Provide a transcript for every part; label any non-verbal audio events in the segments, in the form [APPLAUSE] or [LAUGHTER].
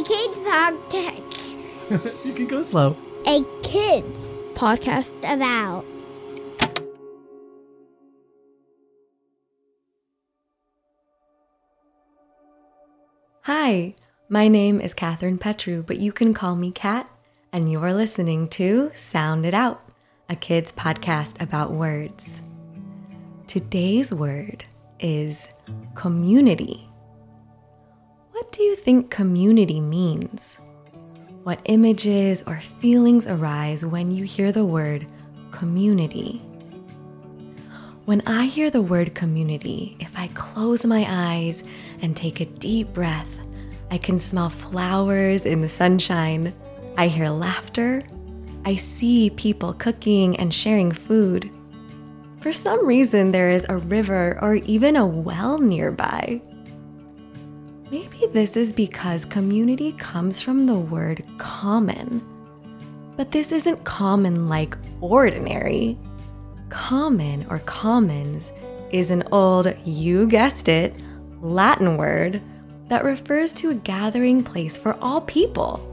A kids podcast. [LAUGHS] you can go slow. A kids podcast about. Hi, my name is Catherine Petru, but you can call me Kat, and you're listening to Sound It Out, a kids podcast about words. Today's word is community. Do you think community means? What images or feelings arise when you hear the word community? When I hear the word community, if I close my eyes and take a deep breath, I can smell flowers in the sunshine. I hear laughter. I see people cooking and sharing food. For some reason, there is a river or even a well nearby. Maybe this is because community comes from the word common. But this isn't common like ordinary. Common or commons is an old, you guessed it, Latin word that refers to a gathering place for all people.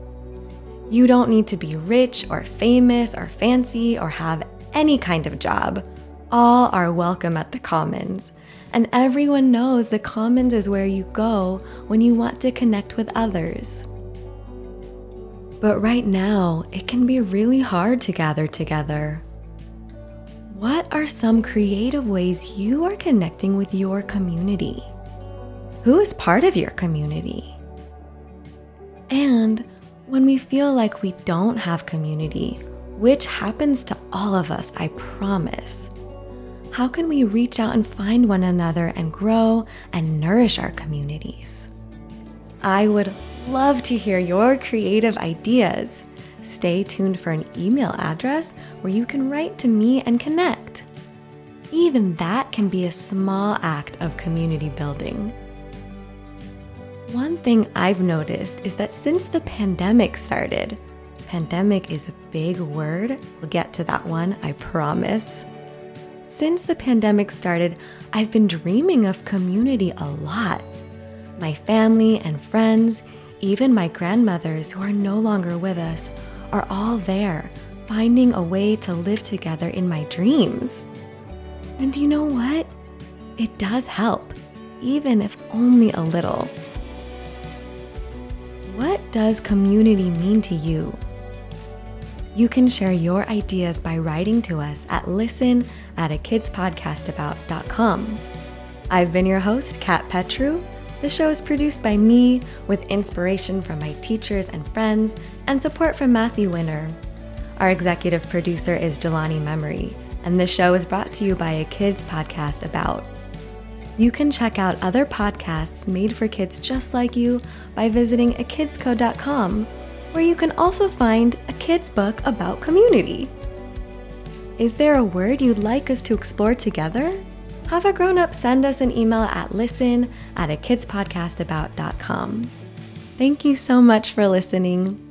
You don't need to be rich or famous or fancy or have any kind of job. All are welcome at the Commons, and everyone knows the Commons is where you go when you want to connect with others. But right now, it can be really hard to gather together. What are some creative ways you are connecting with your community? Who is part of your community? And when we feel like we don't have community, which happens to all of us, I promise, how can we reach out and find one another and grow and nourish our communities? I would love to hear your creative ideas. Stay tuned for an email address where you can write to me and connect. Even that can be a small act of community building. One thing I've noticed is that since the pandemic started, pandemic is a big word, we'll get to that one, I promise. Since the pandemic started, I've been dreaming of community a lot. My family and friends, even my grandmothers who are no longer with us, are all there, finding a way to live together in my dreams. And you know what? It does help, even if only a little. What does community mean to you? You can share your ideas by writing to us at listen at a kidspodcastabout.com. I've been your host, Kat Petru. The show is produced by me with inspiration from my teachers and friends and support from Matthew Winner. Our executive producer is Jelani Memory, and the show is brought to you by a kids podcast about. You can check out other podcasts made for kids just like you by visiting akidsco.com, where you can also find a kids book about community. Is there a word you'd like us to explore together? Have a grown up send us an email at listen at a kidspodcastabout.com. Thank you so much for listening.